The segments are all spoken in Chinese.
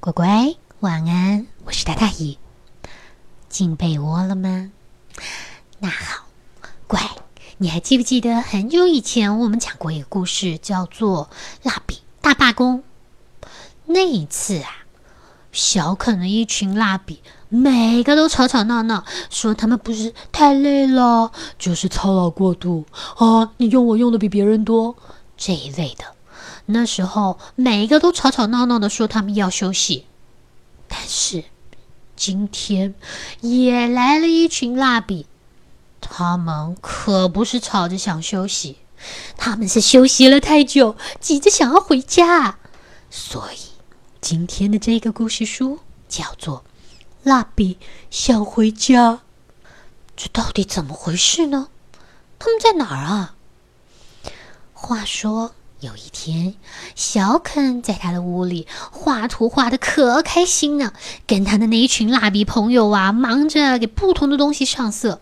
乖乖，晚安！我是大大姨，进被窝了吗？那好，乖，你还记不记得很久以前我们讲过一个故事，叫做《蜡笔大罢工》？那一次啊，小肯的一群蜡笔，每个都吵吵闹闹，说他们不是太累了，就是操劳过度啊，你用我用的比别人多这一类的。那时候，每一个都吵吵闹闹的说他们要休息，但是今天也来了一群蜡笔，他们可不是吵着想休息，他们是休息了太久，急着想要回家。所以今天的这个故事书叫做《蜡笔想回家》，这到底怎么回事呢？他们在哪儿啊？话说。有一天，小肯在他的屋里画图，画的可开心呢，跟他的那一群蜡笔朋友啊，忙着给不同的东西上色。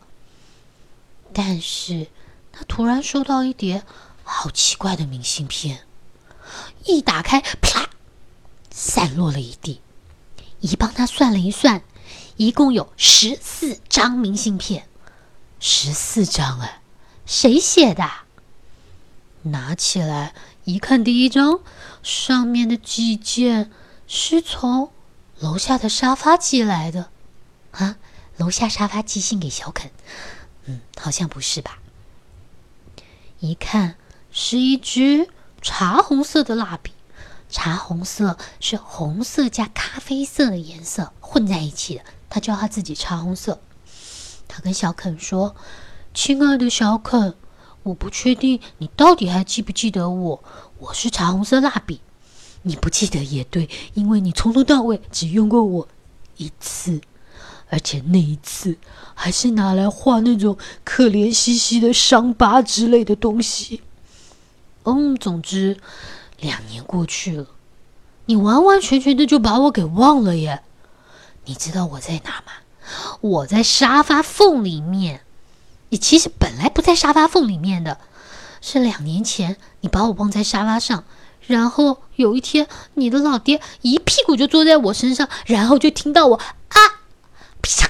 但是，他突然收到一叠好奇怪的明信片，一打开，啪，散落了一地。姨帮他算了一算，一共有十四张明信片，十四张哎，谁写的？拿起来一看，第一张上面的寄件是从楼下的沙发寄来的啊！楼下沙发寄信给小肯，嗯，好像不是吧？一看是一支茶红色的蜡笔，茶红色是红色加咖啡色的颜色混在一起的，他叫他自己茶红色。他跟小肯说：“亲爱的小肯。”我不确定你到底还记不记得我？我是茶红色蜡笔，你不记得也对，因为你从头到尾只用过我一次，而且那一次还是拿来画那种可怜兮兮的伤疤之类的东西。嗯，总之，两年过去了，你完完全全的就把我给忘了耶！你知道我在哪吗？我在沙发缝里面。你其实本来不在沙发缝里面的，是两年前你把我忘在沙发上，然后有一天你的老爹一屁股就坐在我身上，然后就听到我啊，啪，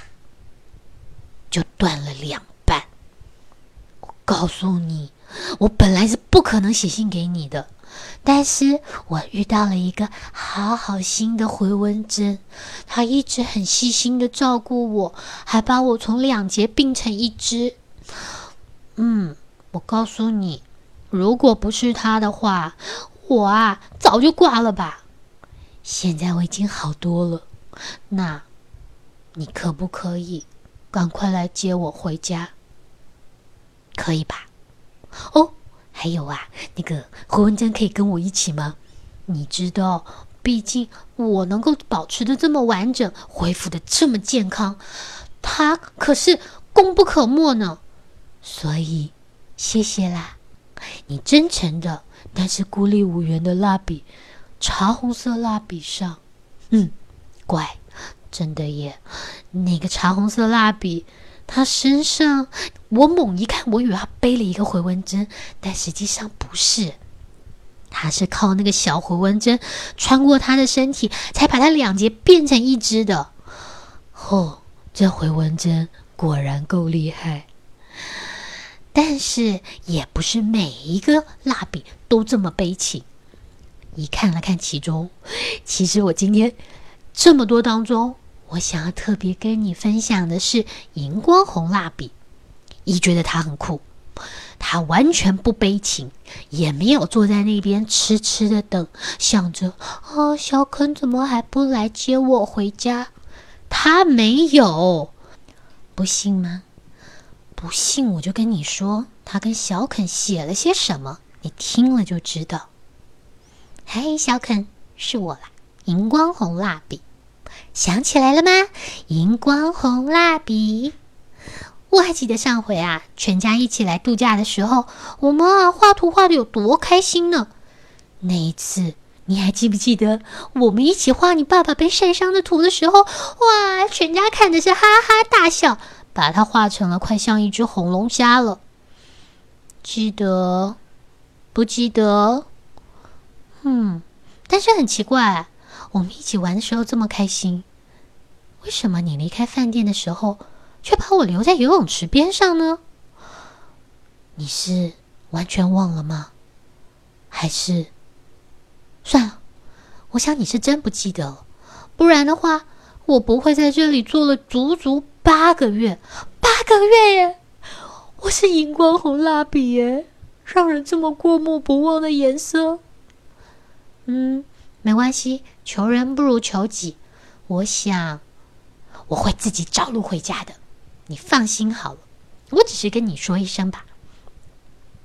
就断了两半。我告诉你，我本来是不可能写信给你的，但是我遇到了一个好好心的回文针，他一直很细心的照顾我，还把我从两节并成一只。嗯，我告诉你，如果不是他的话，我啊早就挂了吧。现在我已经好多了，那，你可不可以赶快来接我回家？可以吧？哦，还有啊，那个胡文珍可以跟我一起吗？你知道，毕竟我能够保持的这么完整，恢复的这么健康，他可是功不可没呢。所以，谢谢啦！你真诚的，但是孤立无援的蜡笔，茶红色蜡笔上，嗯，乖，真的耶。那个茶红色蜡笔，他身上，我猛一看，我以为他背了一个回纹针，但实际上不是，他是靠那个小回纹针穿过他的身体，才把他两节变成一只的。哦，这回纹针果然够厉害。但是也不是每一个蜡笔都这么悲情。你看了看其中，其实我今天这么多当中，我想要特别跟你分享的是荧光红蜡笔。一觉得它很酷，它完全不悲情，也没有坐在那边痴痴的等，想着啊，小肯怎么还不来接我回家？他没有，不信吗？不信我就跟你说，他跟小肯写了些什么，你听了就知道。嘿，小肯，是我啦，荧光红蜡笔，想起来了吗？荧光红蜡笔，我还记得上回啊，全家一起来度假的时候，我们啊画图画的有多开心呢？那一次你还记不记得，我们一起画你爸爸被晒伤的图的时候，哇，全家看的是哈哈大笑。把它画成了快像一只红龙虾了，记得不记得？嗯，但是很奇怪，我们一起玩的时候这么开心，为什么你离开饭店的时候却把我留在游泳池边上呢？你是完全忘了吗？还是算了？我想你是真不记得了，不然的话，我不会在这里坐了足足八个月，八个月耶！我是荧光红蜡笔耶，让人这么过目不忘的颜色。嗯，没关系，求人不如求己。我想我会自己找路回家的，你放心好了。我只是跟你说一声吧。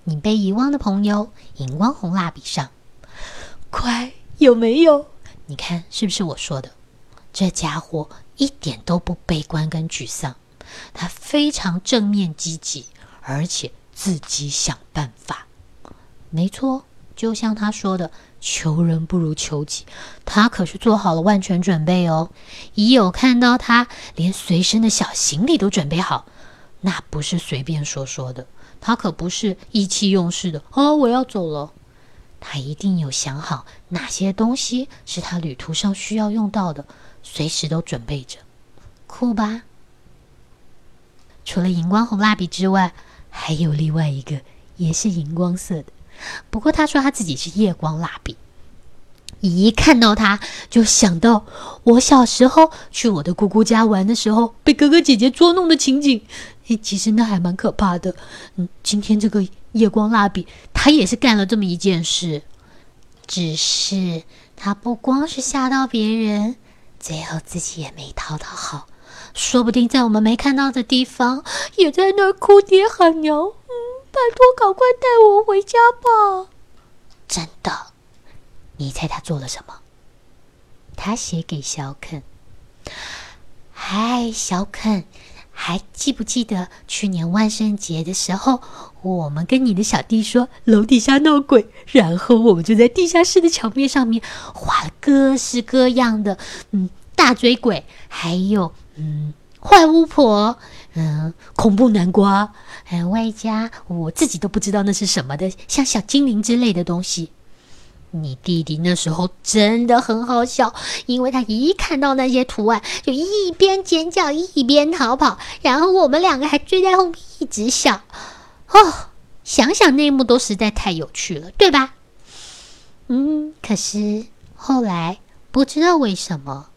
你被遗忘的朋友，荧光红蜡笔上，乖有没有？你看是不是我说的？这家伙一点都不悲观跟沮丧，他非常正面积极，而且自己想办法。没错，就像他说的。求人不如求己，他可是做好了万全准备哦。已有看到他连随身的小行李都准备好，那不是随便说说的，他可不是意气用事的。哦，我要走了，他一定有想好哪些东西是他旅途上需要用到的，随时都准备着，酷吧？除了荧光红蜡笔之外，还有另外一个，也是荧光色的。不过他说他自己是夜光蜡笔，一看到他就想到我小时候去我的姑姑家玩的时候被哥哥姐姐捉弄的情景。诶，其实那还蛮可怕的。嗯，今天这个夜光蜡笔他也是干了这么一件事，只是他不光是吓到别人，最后自己也没讨讨好，说不定在我们没看到的地方也在那哭爹喊娘。嗯拜托，赶快带我回家吧！真的，你猜他做了什么？他写给小肯。嗨，小肯，还记不记得去年万圣节的时候，我们跟你的小弟说楼底下闹鬼，然后我们就在地下室的墙面上面画了各式各样的，嗯，大嘴鬼，还有嗯，坏巫婆。嗯，恐怖南瓜，嗯，外加我自己都不知道那是什么的，像小精灵之类的东西。你弟弟那时候真的很好笑，因为他一看到那些图案，就一边尖叫一边逃跑，然后我们两个还追在后面一直笑。哦，想想那一幕都实在太有趣了，对吧？嗯，可是后来不知道为什么，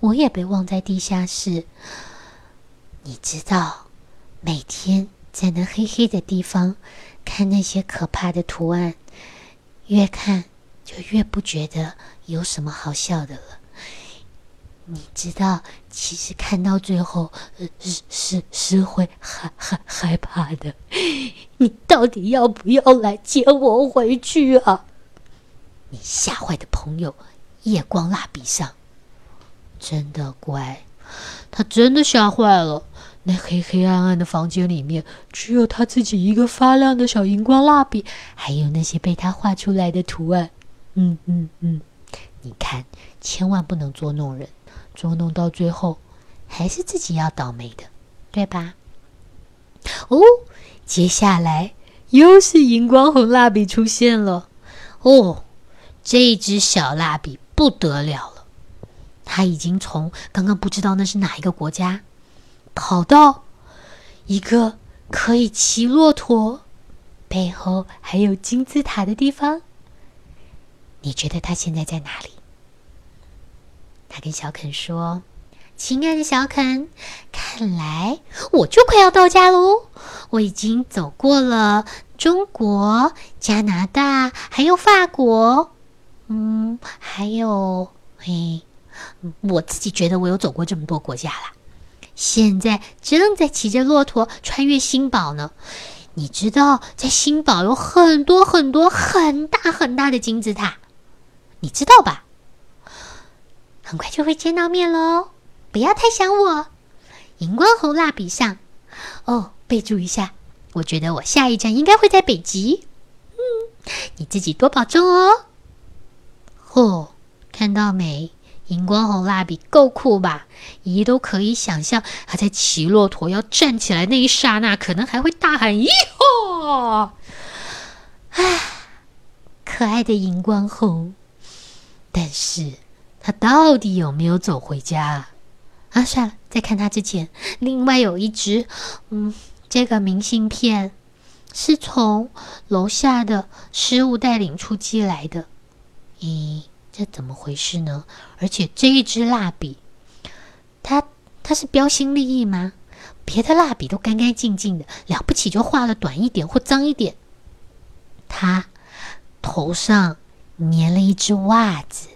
我也被忘在地下室。你知道，每天在那黑黑的地方看那些可怕的图案，越看就越不觉得有什么好笑的了。你知道，其实看到最后，是是是会害害害怕的。你到底要不要来接我回去啊？你吓坏的朋友，夜光蜡笔上，真的乖，他真的吓坏了。那黑黑暗暗的房间里面，只有他自己一个发亮的小荧光蜡笔，还有那些被他画出来的图案。嗯嗯嗯，你看，千万不能捉弄人，捉弄到最后，还是自己要倒霉的，对吧？哦，接下来又是荧光红蜡笔出现了。哦，这支小蜡笔不得了了，他已经从刚刚不知道那是哪一个国家。跑到一个可以骑骆驼、背后还有金字塔的地方。你觉得他现在在哪里？他跟小肯说：“亲爱的小肯，看来我就快要到家喽！我已经走过了中国、加拿大，还有法国，嗯，还有嘿，我自己觉得我有走过这么多国家了。”现在正在骑着骆驼穿越新堡呢。你知道，在新堡有很多很多很大很大的金字塔，你知道吧？很快就会见到面喽，不要太想我。荧光红蜡笔上，哦，备注一下，我觉得我下一站应该会在北极。嗯，你自己多保重哦。哦，看到没？荧光红蜡笔够酷吧？姨都可以想象，他在骑骆驼要站起来那一刹那，可能还会大喊“咦吼！”啊，可爱的荧光红。但是，他到底有没有走回家？啊，算了，在看他之前，另外有一只，嗯，这个明信片是从楼下的失物带领出寄来的。咦，这怎么回事呢？而且这一支蜡笔，它它是标新立异吗？别的蜡笔都干干净净的，了不起就画了短一点或脏一点。他头上粘了一只袜子。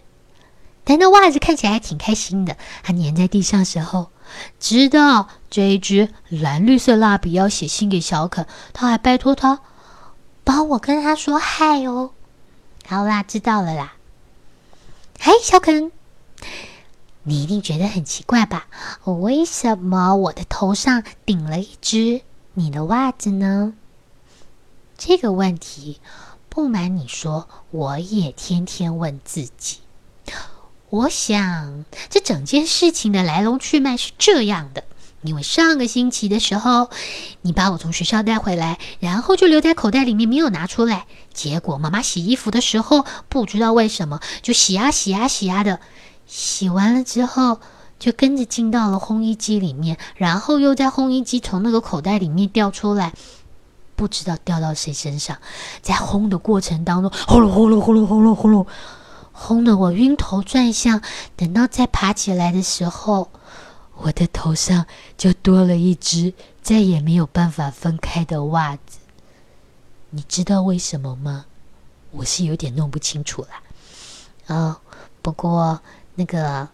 但那袜子看起来还挺开心的。它粘在地上时候，知道这一支蓝绿色蜡笔要写信给小肯，他还拜托他帮我跟他说嗨哦。好啦，知道了啦。嗨，小肯，你一定觉得很奇怪吧？为什么我的头上顶了一只你的袜子呢？这个问题，不瞒你说，我也天天问自己。我想，这整件事情的来龙去脉是这样的：因为上个星期的时候，你把我从学校带回来，然后就留在口袋里面没有拿出来。结果妈妈洗衣服的时候，不知道为什么就洗啊洗啊洗啊的，洗完了之后就跟着进到了烘衣机里面，然后又在烘衣机从那个口袋里面掉出来，不知道掉到谁身上。在轰的过程当中，轰隆轰隆轰隆轰隆轰隆。轰得我晕头转向，等到再爬起来的时候，我的头上就多了一只再也没有办法分开的袜子。你知道为什么吗？我是有点弄不清楚啦。哦，不过那个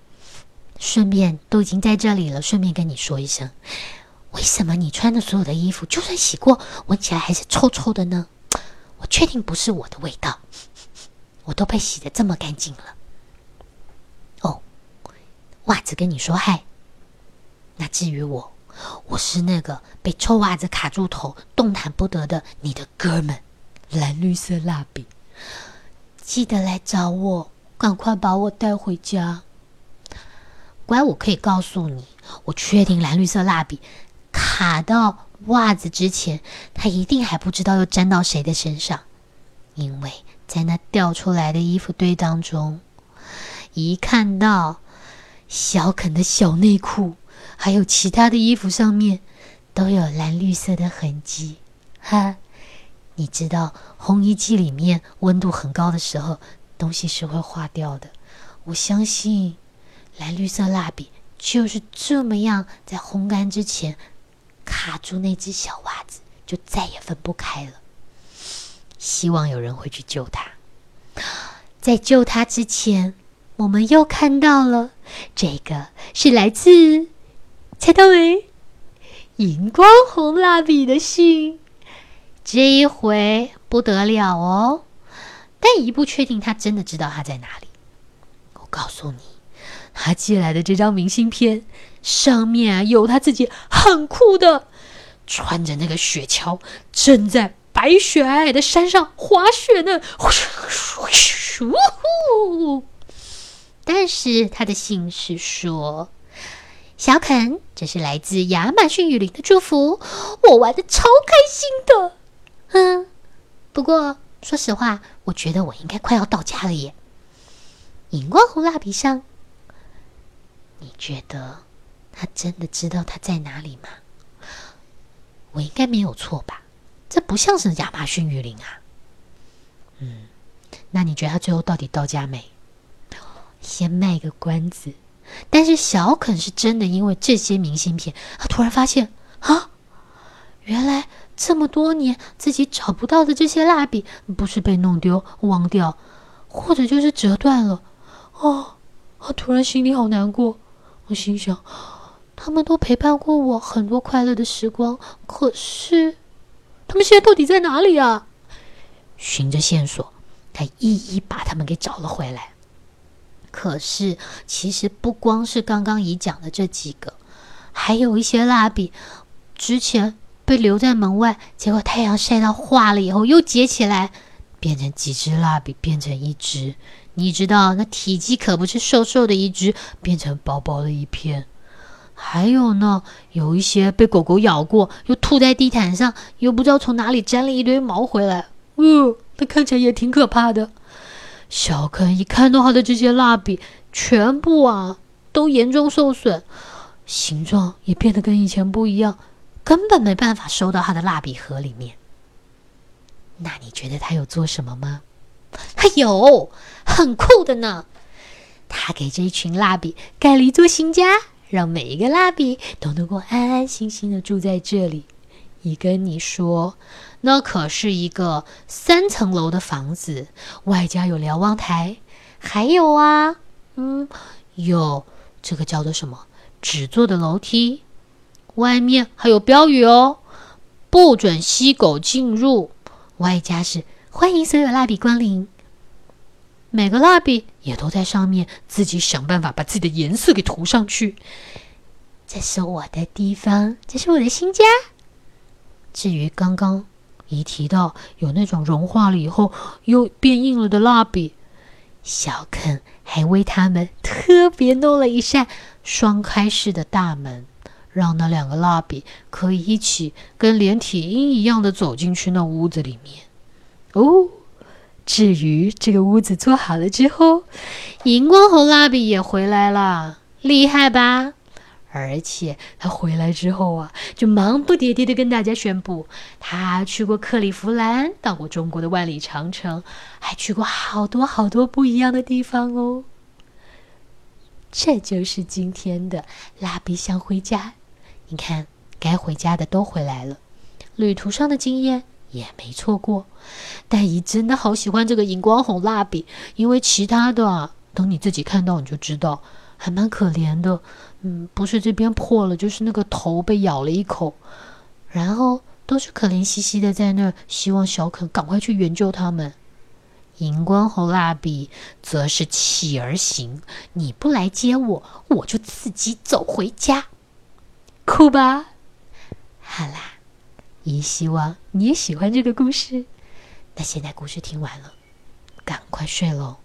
顺便都已经在这里了，顺便跟你说一声，为什么你穿的所有的衣服，就算洗过，闻起来还是臭臭的呢？我确定不是我的味道。我都被洗的这么干净了，哦，袜子跟你说嗨。那至于我，我是那个被臭袜子卡住头、动弹不得的你的哥们，蓝绿色蜡笔，记得来找我，赶快把我带回家。乖，我可以告诉你，我确定蓝绿色蜡笔卡到袜子之前，他一定还不知道又粘到谁的身上，因为。在那掉出来的衣服堆当中，一看到小肯的小内裤，还有其他的衣服上面都有蓝绿色的痕迹。哈，你知道烘衣机里面温度很高的时候，东西是会化掉的。我相信蓝绿色蜡笔就是这么样，在烘干之前卡住那只小袜子，就再也分不开了。希望有人会去救他。在救他之前，我们又看到了这个是来自猜到没？荧光红蜡笔的信。这一回不得了哦！但一不确定他真的知道他在哪里。我告诉你，他寄来的这张明信片上面啊有他自己很酷的，穿着那个雪橇正在。白雪皑皑的山上滑雪呢，但是他的信是说：“小肯，这是来自亚马逊雨林的祝福，我玩的超开心的。”嗯，不过说实话，我觉得我应该快要到家了耶。荧光红蜡笔上，你觉得他真的知道他在哪里吗？我应该没有错吧？这不像是亚马逊雨林啊。嗯，那你觉得他最后到底到家没？先卖个关子。但是小肯是真的，因为这些明信片，他突然发现啊，原来这么多年自己找不到的这些蜡笔，不是被弄丢、忘掉，或者就是折断了。哦，他突然心里好难过。我心想，他们都陪伴过我很多快乐的时光，可是。他们现在到底在哪里啊？循着线索，他一一把他们给找了回来。可是，其实不光是刚刚已讲的这几个，还有一些蜡笔，之前被留在门外，结果太阳晒到化了以后，又结起来，变成几支蜡笔，变成一支。你知道，那体积可不是瘦瘦的一支，变成薄薄的一片。还有呢，有一些被狗狗咬过，又吐在地毯上，又不知道从哪里粘了一堆毛回来。呃，它看起来也挺可怕的。小肯一看到他的这些蜡笔，全部啊都严重受损，形状也变得跟以前不一样，根本没办法收到他的蜡笔盒里面。那你觉得他有做什么吗？他有，很酷的呢。他给这一群蜡笔盖了一座新家，让每一个蜡笔都能够安安心心的住在这里。一跟你说，那可是一个三层楼的房子，外加有瞭望台，还有啊，嗯，有这个叫做什么纸做的楼梯，外面还有标语哦，不准吸狗进入，外加是欢迎所有蜡笔光临。每个蜡笔也都在上面自己想办法把自己的颜色给涂上去。这是我的地方，这是我的新家。至于刚刚一提到有那种融化了以后又变硬了的蜡笔，小肯还为他们特别弄了一扇双开式的大门，让那两个蜡笔可以一起跟连体婴一样的走进去那屋子里面。哦。至于这个屋子做好了之后，荧光红蜡笔也回来了，厉害吧？而且他回来之后啊，就忙不迭迭的跟大家宣布，他去过克利夫兰，到过中国的万里长城，还去过好多好多不一样的地方哦。这就是今天的蜡笔想回家。你看，该回家的都回来了，旅途上的经验。也没错过，但姨真的好喜欢这个荧光红蜡笔，因为其他的啊，等你自己看到你就知道，还蛮可怜的。嗯，不是这边破了，就是那个头被咬了一口，然后都是可怜兮兮的在那儿，希望小肯赶快去援救他们。荧光红蜡笔则是企而行，你不来接我，我就自己走回家，哭吧。好啦。也希望你也喜欢这个故事。那现在故事听完了，赶快睡喽！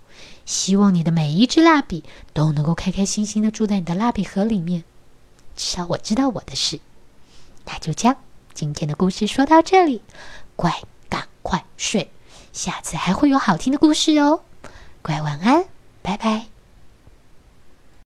希望你的每一支蜡笔都能够开开心心的住在你的蜡笔盒里面。至少我知道我的事。那就这样，今天的故事说到这里，乖，赶快睡，下次还会有好听的故事哦。乖，晚安，拜拜。